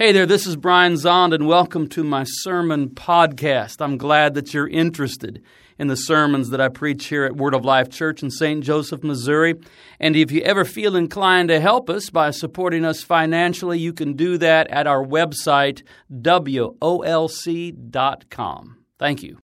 Hey there, this is Brian Zahnd, and welcome to my sermon podcast. I'm glad that you're interested in the sermons that I preach here at Word of Life Church in St. Joseph, Missouri. And if you ever feel inclined to help us by supporting us financially, you can do that at our website, wolc.com. Thank you.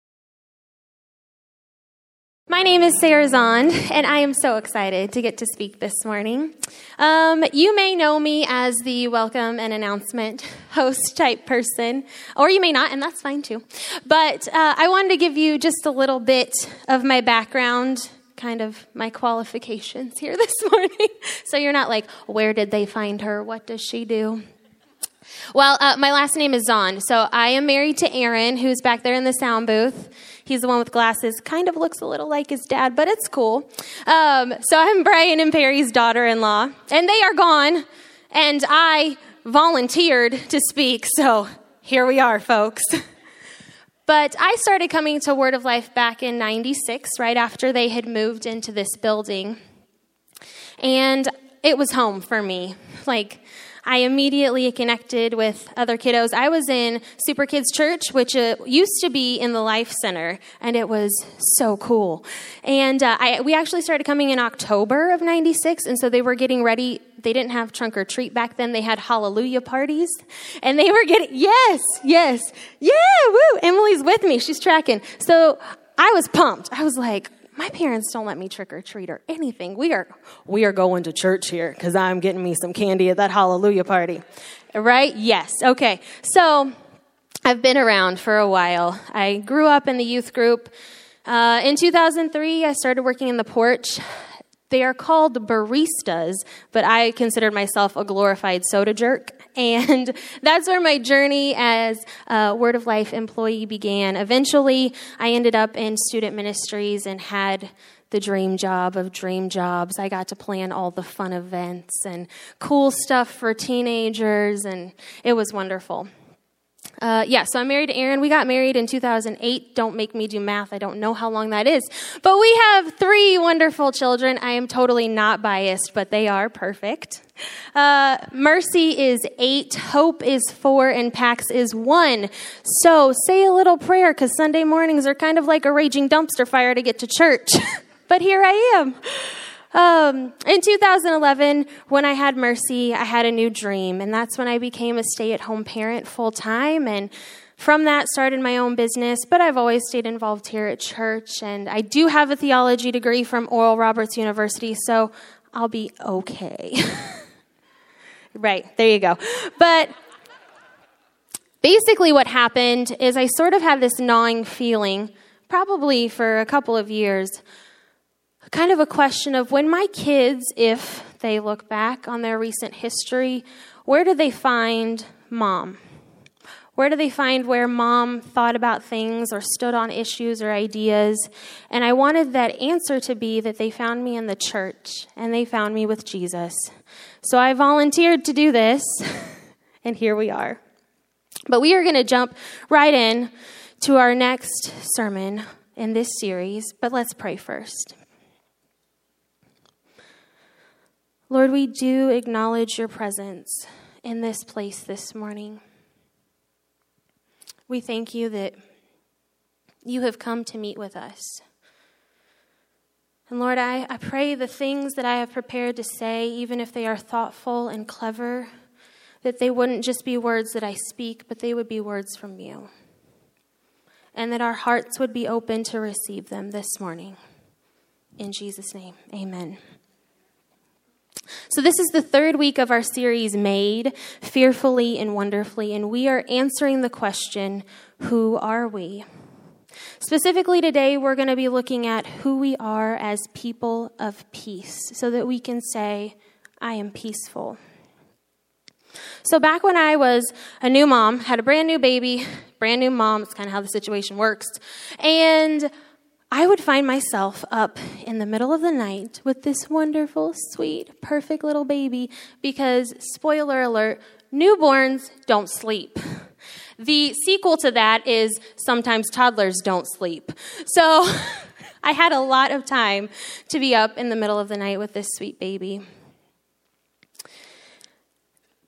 My name is Sarah Zahnd, and I am so excited to get to speak this morning. Um, you may know me as the welcome and announcement host type person, or you may not, and that's fine too. But uh, I wanted to give you just a little bit of my background, kind of my qualifications here this morning. so you're not like, where did they find her? What does she do? Well, uh, my last name is Zahnd, so I am married to Aaron, who's back there in the sound booth. He's the one with glasses, kind of looks a little like his dad, but it's cool. Um, so I'm Brian and Peri's daughter in law, and they are gone, and I volunteered to speak, so here we are, folks. But I started coming to Word of Life back in 96, right after they had moved into this building. And it was home for me. Like, I immediately connected with other kiddos. I was in Super Kids Church, which uh, used to be in the Life Center, and it was so cool. And uh, I, we actually started coming in October of 96, and so they were getting ready. They didn't have trunk or treat back then. They had hallelujah parties, and they were getting, yes, yes, yeah, woo. Emily's with me. She's tracking. So I was pumped. I was like, my parents don't let me trick or treat or anything. We are we are going to church here because I'm getting me some candy at that hallelujah party. Right? Yes. Okay. So I've been around for a while. I grew up in the youth group. Uh, in 2003, I started working in the porch. They are called baristas, but I considered myself a glorified soda jerk. And that's where my journey as a Word of Life employee began. Eventually, I ended up in student ministries and had the dream job of dream jobs. I got to plan all the fun events and cool stuff for teenagers, and it was wonderful. Uh, yeah, so I'm married to Aaron. We got married in 2008. Don't make me do math. I don't know how long that is. But we have three wonderful children. I am totally not biased, but they are perfect. Uh, Mercy is eight, Hope is four, and Pax is one. So say a little prayer because Sunday mornings are kind of like a raging dumpster fire to get to church. but here I am. Um, in 2011, when I had Mercy, I had a new dream, and that's when I became a stay at home parent full time. And from that, started my own business, but I've always stayed involved here at church. And I do have a theology degree from Oral Roberts University, so I'll be okay. right, there you go. But basically, what happened is I sort of had this gnawing feeling, probably for a couple of years kind of a question of when my kids, if they look back on their recent history, where do they find mom? Where do they find where mom thought about things or stood on issues or ideas? And I wanted that answer to be that they found me in the church and they found me with Jesus. So I volunteered to do this, and here we are. But we are going to jump right in to our next sermon in this series, but let's pray first. Lord, we do acknowledge your presence in this place this morning. We thank you that you have come to meet with us. And Lord, I, I pray the things that I have prepared to say, even if they are thoughtful and clever, that they wouldn't just be words that I speak, but they would be words from you. And that our hearts would be open to receive them this morning. In Jesus' name, amen. So, this is the third week of our series, Made Fearfully and Wonderfully, and we are answering the question Who are we? Specifically, today we're going to be looking at who we are as people of peace so that we can say, I am peaceful. So, back when I was a new mom, had a brand new baby, brand new mom, it's kind of how the situation works, and I would find myself up in the middle of the night with this wonderful, sweet, perfect little baby because, spoiler alert, newborns don't sleep. The sequel to that is sometimes toddlers don't sleep. So I had a lot of time to be up in the middle of the night with this sweet baby.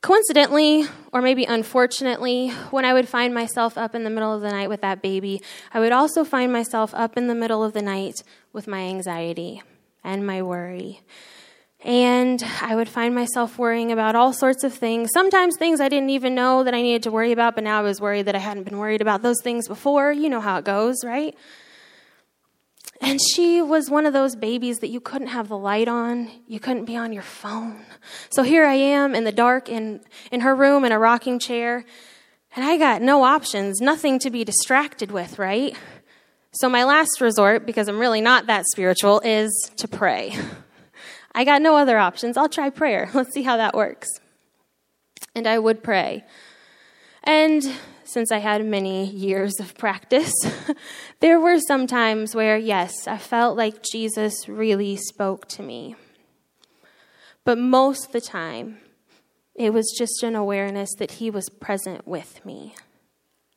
Coincidentally, or maybe unfortunately, when I would find myself up in the middle of the night with that baby, I would also find myself up in the middle of the night with my anxiety and my worry. And I would find myself worrying about all sorts of things. Sometimes things I didn't even know that I needed to worry about, but now I was worried that I hadn't been worried about those things before. You know how it goes, right? And she was one of those babies that you couldn't have the light on, you couldn't be on your phone. So here I am in the dark in, in her room in a rocking chair, and I got no options, nothing to be distracted with, right? So my last resort, because I'm really not that spiritual, is to pray. I got no other options. I'll try prayer. Let's see how that works. And I would pray. And since I had many years of practice, there were some times where, yes, I felt like Jesus really spoke to me. But most of the time, it was just an awareness that He was present with me,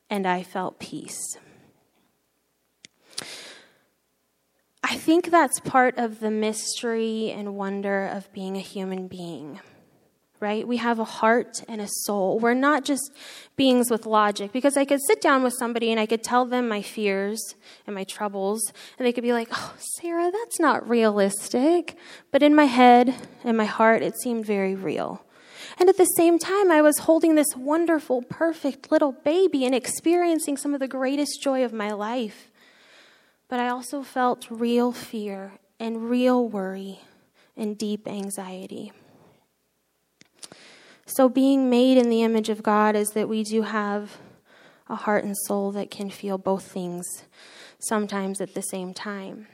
and I felt peace. I think that's part of the mystery and wonder of being a human being right? We have a heart and a soul. We're not just beings with logic because I could sit down with somebody and I could tell them my fears and my troubles, and they could be like, oh, Sarah, that's not realistic. But in my head and my heart, it seemed very real. And at the same time, I was holding this wonderful, perfect little baby and experiencing some of the greatest joy of my life. But I also felt real fear and real worry and deep anxiety. So, being made in the image of God is that we do have a heart and soul that can feel both things sometimes at the same time.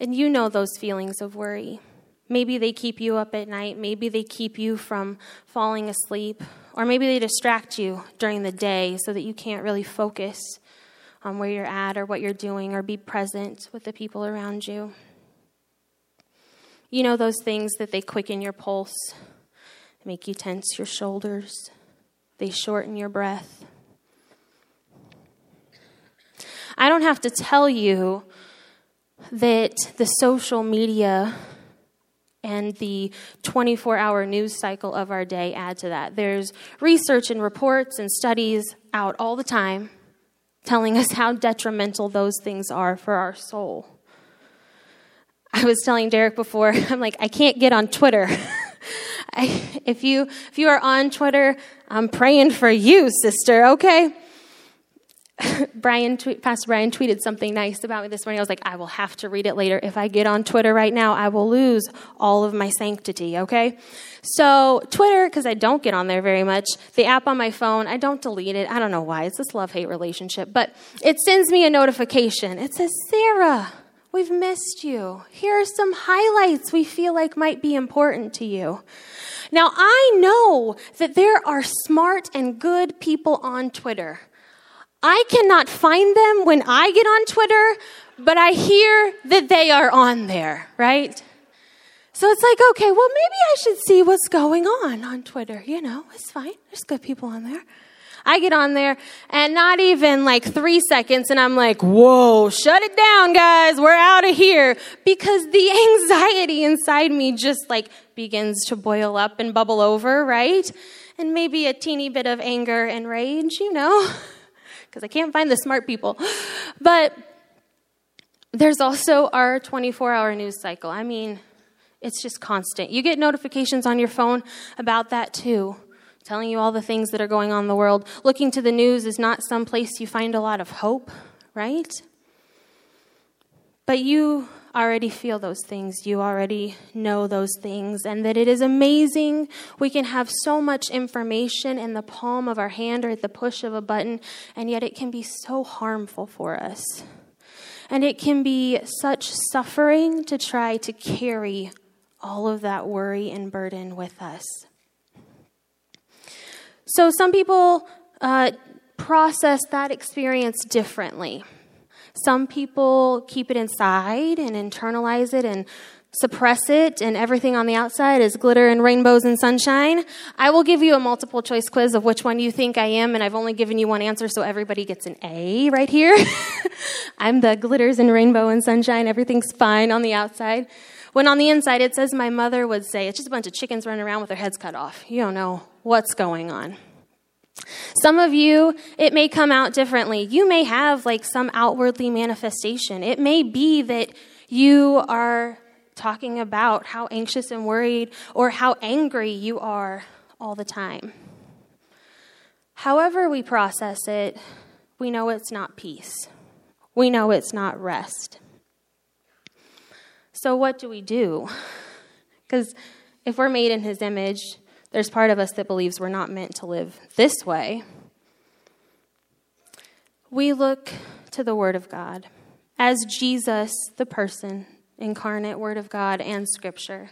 And you know those feelings of worry. Maybe they keep you up at night, maybe they keep you from falling asleep, or maybe they distract you during the day so that you can't really focus on where you're at or what you're doing or be present with the people around you. You know those things that they quicken your pulse make you tense your shoulders, they shorten your breath. I don't have to tell you that the social media and the 24 hour news cycle of our day add to that. There's research and reports and studies out all the time telling us how detrimental those things are for our soul. I was telling Derek before, I'm like, I can't get on Twitter. I, if you if you are on Twitter, I'm praying for you, sister. Okay. Brian, tweet, Pastor Brian tweeted something nice about me this morning. I was like, I will have to read it later. If I get on Twitter right now, I will lose all of my sanctity, okay? So, Twitter, because I don't get on there very much, the app on my phone, I don't delete it. I don't know why. It's this love hate relationship, but it sends me a notification. It says, Sarah, we've missed you. Here are some highlights we feel like might be important to you. Now, I know that there are smart and good people on Twitter. I cannot find them when I get on Twitter, but I hear that they are on there, right? So it's like, okay, well, maybe I should see what's going on on Twitter. You know, it's fine. There's good people on there. I get on there and not even like three seconds and I'm like, whoa, shut it down, guys. We're out of here. Because the anxiety inside me just like begins to boil up and bubble over, right? And maybe a teeny bit of anger and rage, you know, because I can't find the smart people. But there's also our 24 hour news cycle. I mean, it's just constant. You get notifications on your phone about that too telling you all the things that are going on in the world. Looking to the news is not some place you find a lot of hope, right? But you already feel those things. You already know those things. And that it is amazing. We can have so much information in the palm of our hand or at the push of a button, and yet it can be so harmful for us. And it can be such suffering to try to carry all of that worry and burden with us. So some people uh, process that experience differently. Some people keep it inside and internalize it and suppress it, and everything on the outside is glitter and rainbows and sunshine. I will give you a multiple choice quiz of which one you think I am, and I've only given you one answer, so everybody gets an A right here. I'm the glitters and rainbow and sunshine. Everything's fine on the outside. When on the inside it says, My mother would say, It's just a bunch of chickens running around with their heads cut off. You don't know what's going on. Some of you, it may come out differently. You may have like some outwardly manifestation. It may be that you are talking about how anxious and worried or how angry you are all the time. However, we process it, we know it's not peace. We know it's not rest. So, what do we do? Because if we're made in His image, there's part of us that believes we're not meant to live this way. We look to the Word of God as Jesus, the person, incarnate Word of God, and Scripture.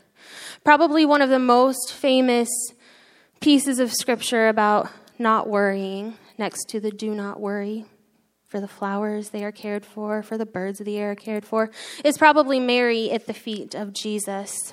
Probably one of the most famous pieces of Scripture about not worrying, next to the do not worry. For the flowers they are cared for, for the birds of the air are cared for, is probably Mary at the feet of Jesus.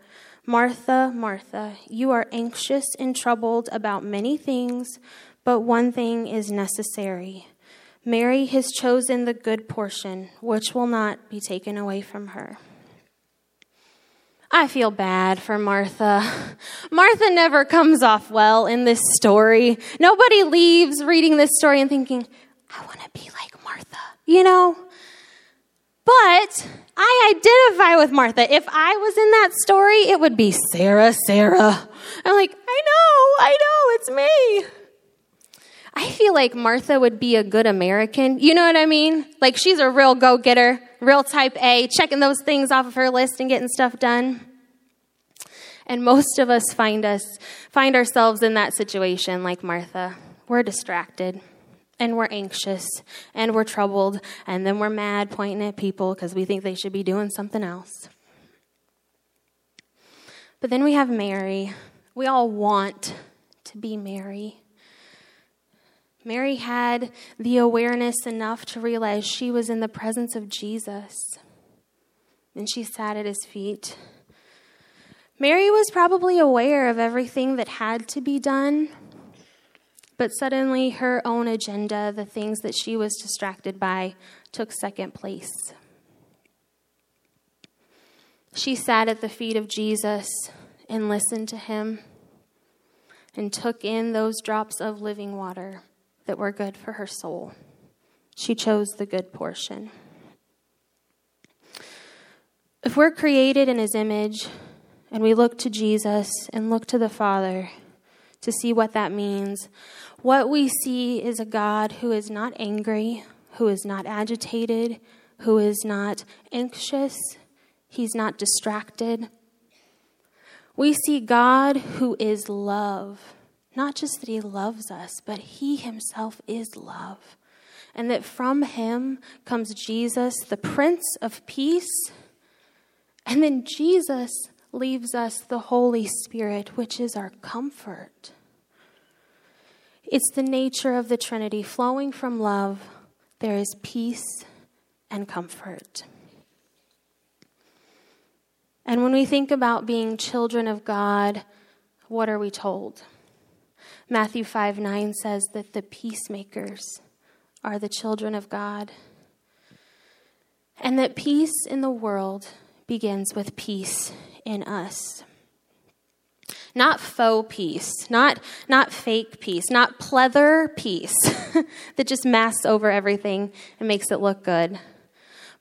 Martha, Martha, you are anxious and troubled about many things, but one thing is necessary. Mary has chosen the good portion, which will not be taken away from her. I feel bad for Martha. Martha never comes off well in this story. Nobody leaves reading this story and thinking, I want to be like Martha, you know? But I identify with Martha. If I was in that story, it would be Sarah, Sarah. I'm like, I know, I know, it's me. I feel like Martha would be a good American. You know what I mean? Like she's a real go getter, real type A, checking those things off of her list and getting stuff done. And most of us find us find ourselves in that situation like Martha. We're distracted and we're anxious and we're troubled and then we're mad pointing at people because we think they should be doing something else. But then we have Mary. We all want to be Mary. Mary had the awareness enough to realize she was in the presence of Jesus. And she sat at his feet. Mary was probably aware of everything that had to be done, but suddenly, her own agenda, the things that she was distracted by, took second place. She sat at the feet of Jesus and listened to him and took in those drops of living water that were good for her soul. She chose the good portion. If we're created in his image and we look to Jesus and look to the Father to see what that means, what we see is a God who is not angry, who is not agitated, who is not anxious, he's not distracted. We see God who is love. Not just that he loves us, but he himself is love. And that from him comes Jesus, the Prince of Peace. And then Jesus leaves us the Holy Spirit, which is our comfort. It's the nature of the Trinity. Flowing from love, there is peace and comfort. And when we think about being children of God, what are we told? Matthew 5 9 says that the peacemakers are the children of God. And that peace in the world begins with peace in us. Not faux peace, not, not fake peace, not pleather peace that just masks over everything and makes it look good,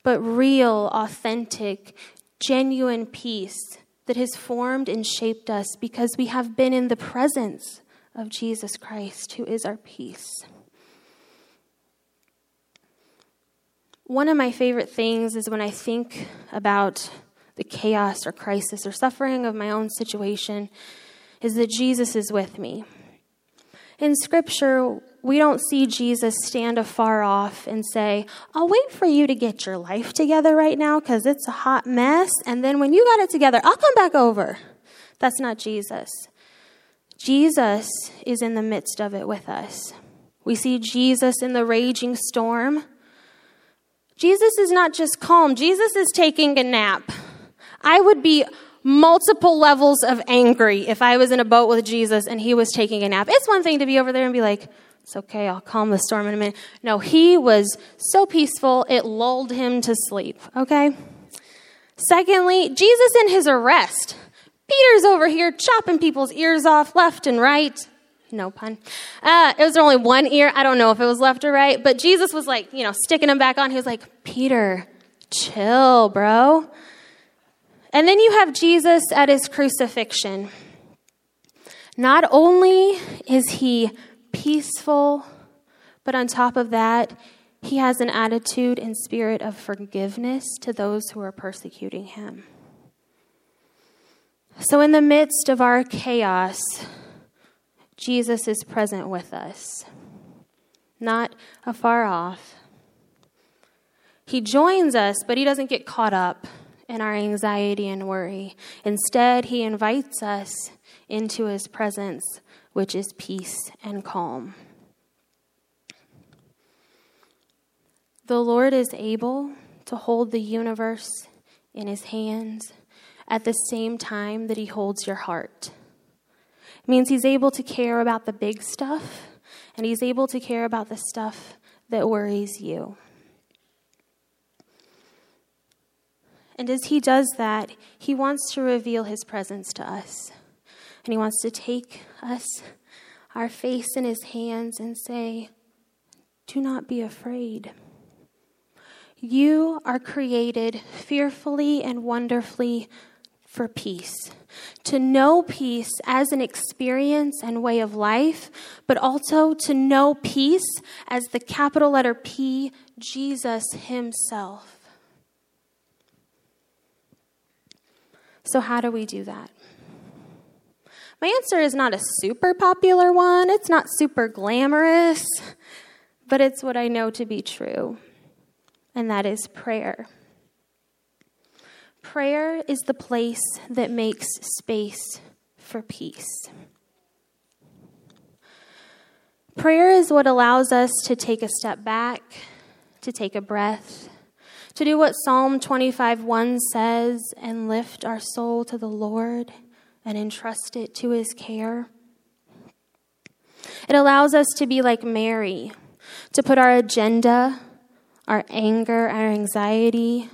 but real, authentic, genuine peace that has formed and shaped us because we have been in the presence of Jesus Christ, who is our peace. One of my favorite things is when I think about the chaos or crisis or suffering of my own situation is that Jesus is with me. In Scripture, we don't see Jesus stand afar off and say, I'll wait for you to get your life together right now because it's a hot mess. And then when you got it together, I'll come back over. That's not Jesus. Jesus is in the midst of it with us. We see Jesus in the raging storm. Jesus is not just calm, Jesus is taking a nap. I would be multiple levels of angry if I was in a boat with Jesus and he was taking a nap. It's one thing to be over there and be like, it's okay, I'll calm the storm in a minute. No, he was so peaceful, it lulled him to sleep, okay? Secondly, Jesus in his arrest. Peter's over here chopping people's ears off left and right. No pun. Uh, it was only one ear. I don't know if it was left or right, but Jesus was like, you know, sticking him back on. He was like, Peter, chill, bro. And then you have Jesus at his crucifixion. Not only is he peaceful, but on top of that, he has an attitude and spirit of forgiveness to those who are persecuting him. So, in the midst of our chaos, Jesus is present with us, not afar off. He joins us, but he doesn't get caught up in our anxiety and worry. Instead, he invites us into his presence, which is peace and calm. The Lord is able to hold the universe in his hands at the same time that he holds your heart. It means he's able to care about the big stuff and he's able to care about the stuff that worries you. And as he does that, he wants to reveal his presence to us. And he wants to take us, our face in his hands, and say, Do not be afraid. You are created fearfully and wonderfully for peace. To know peace as an experience and way of life, but also to know peace as the capital letter P, Jesus Himself. So, how do we do that? My answer is not a super popular one, it's not super glamorous, but it's what I know to be true, and that is prayer. Prayer is the place that makes space for peace. Prayer is what allows us to take a step back, to take a breath, to do what Psalm 25 1 says and lift our soul to the Lord and entrust it to his care. It allows us to be like Mary, to put our agenda, our anger, our anxiety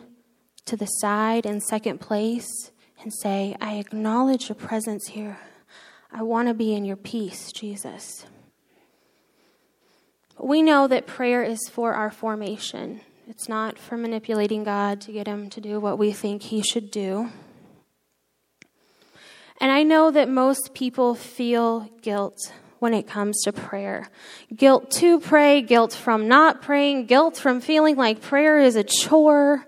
to the side in second place and say, I acknowledge your presence here. I want to be in your peace, Jesus. We know that prayer is for our formation. It's not for manipulating God to get him to do what we think he should do. And I know that most people feel guilt when it comes to prayer guilt to pray, guilt from not praying, guilt from feeling like prayer is a chore.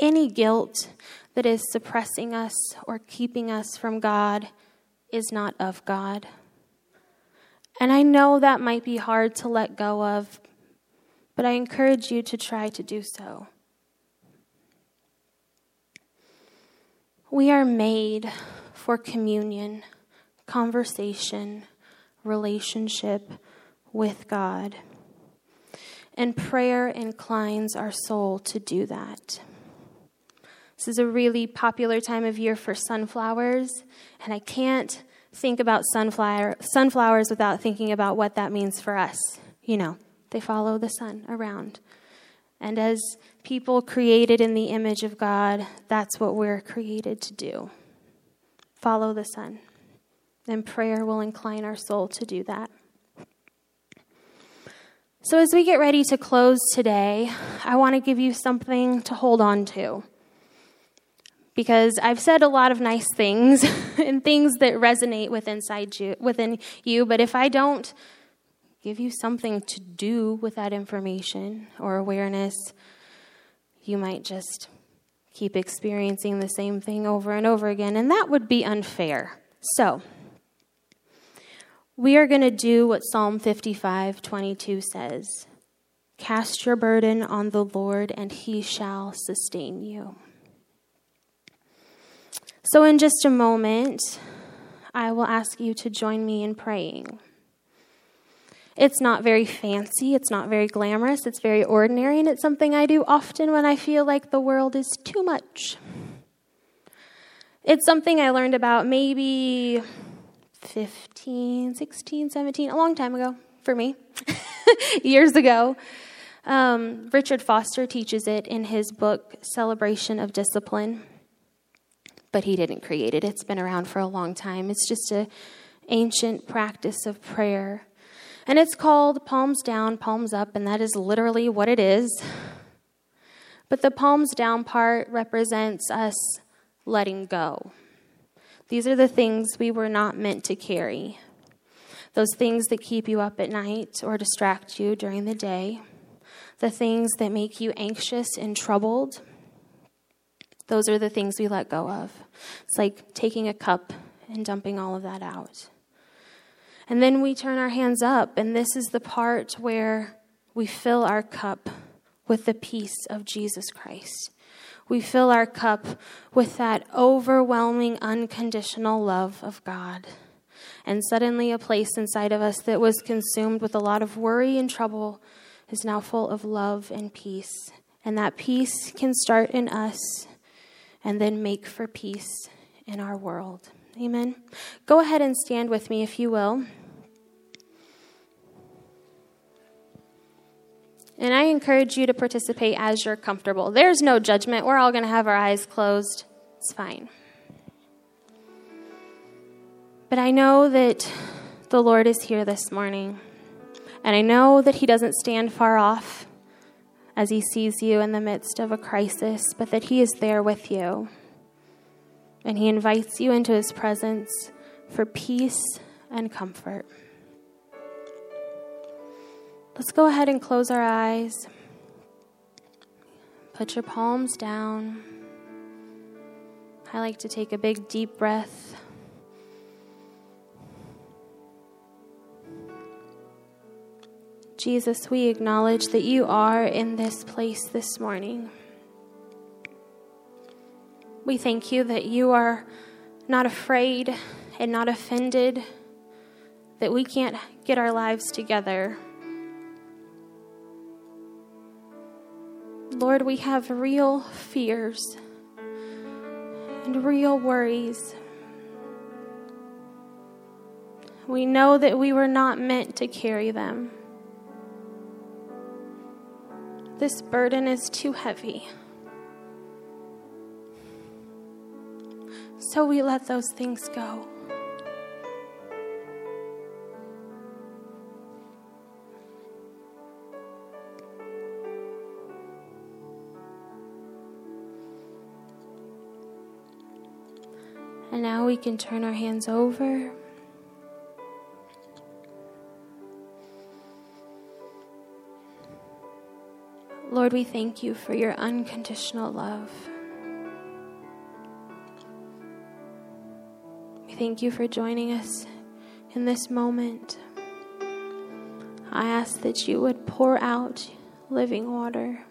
Any guilt that is suppressing us or keeping us from God is not of God. And I know that might be hard to let go of but I encourage you to try to do so. We are made for communion, conversation, relationship with God. And prayer inclines our soul to do that. This is a really popular time of year for sunflowers, and I can't think about sunflower, sunflowers without thinking about what that means for us. You know, they follow the sun around. And as people created in the image of God, that's what we're created to do follow the sun. And prayer will incline our soul to do that. So, as we get ready to close today, I want to give you something to hold on to. Because I've said a lot of nice things and things that resonate with inside you, within you, but if I don't give you something to do with that information or awareness, you might just keep experiencing the same thing over and over again, and that would be unfair. So, we are going to do what Psalm 55 22 says Cast your burden on the Lord, and he shall sustain you. So, in just a moment, I will ask you to join me in praying. It's not very fancy, it's not very glamorous, it's very ordinary, and it's something I do often when I feel like the world is too much. It's something I learned about maybe 15, 16, 17, a long time ago for me, years ago. Um, Richard Foster teaches it in his book, Celebration of Discipline. But he didn't create it, it's been around for a long time. It's just an ancient practice of prayer. And it's called palms down, palms up, and that is literally what it is. But the palms down part represents us letting go. These are the things we were not meant to carry. Those things that keep you up at night or distract you during the day. The things that make you anxious and troubled. Those are the things we let go of. It's like taking a cup and dumping all of that out. And then we turn our hands up, and this is the part where we fill our cup with the peace of Jesus Christ we fill our cup with that overwhelming, unconditional love of God. And suddenly, a place inside of us that was consumed with a lot of worry and trouble is now full of love and peace. And that peace can start in us and then make for peace in our world. Amen. Go ahead and stand with me if you will. And I encourage you to participate as you're comfortable. There's no judgment. We're all going to have our eyes closed. It's fine. But I know that the Lord is here this morning. And I know that He doesn't stand far off as He sees you in the midst of a crisis, but that He is there with you. And He invites you into His presence for peace and comfort. Let's go ahead and close our eyes. Put your palms down. I like to take a big deep breath. Jesus, we acknowledge that you are in this place this morning. We thank you that you are not afraid and not offended, that we can't get our lives together Lord, we have real fears and real worries. We know that we were not meant to carry them. This burden is too heavy. So we let those things go. We can turn our hands over. Lord, we thank you for your unconditional love. We thank you for joining us in this moment. I ask that you would pour out living water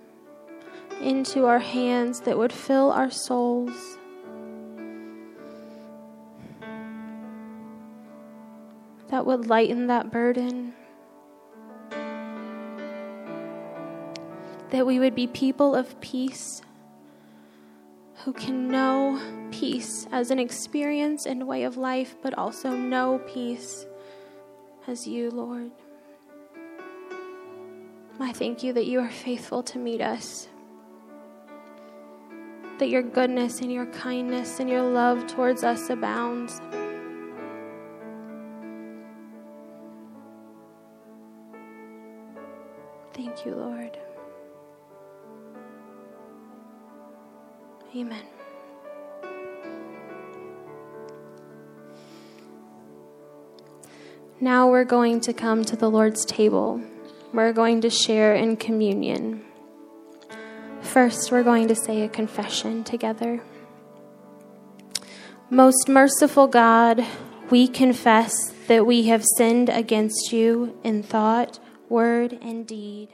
into our hands that would fill our souls that would lighten that burden. That we would be people of peace who can know peace as an experience and way of life, but also know peace as you, Lord. I thank you that you are faithful to meet us. That your goodness and your kindness and your love towards us abounds. Thank you, Lord. Amen. Now we're going to come to the Lord's table. We're going to share in communion. First, we're going to say a confession together. Most merciful God, we confess that we have sinned against you in thought, word, and deed.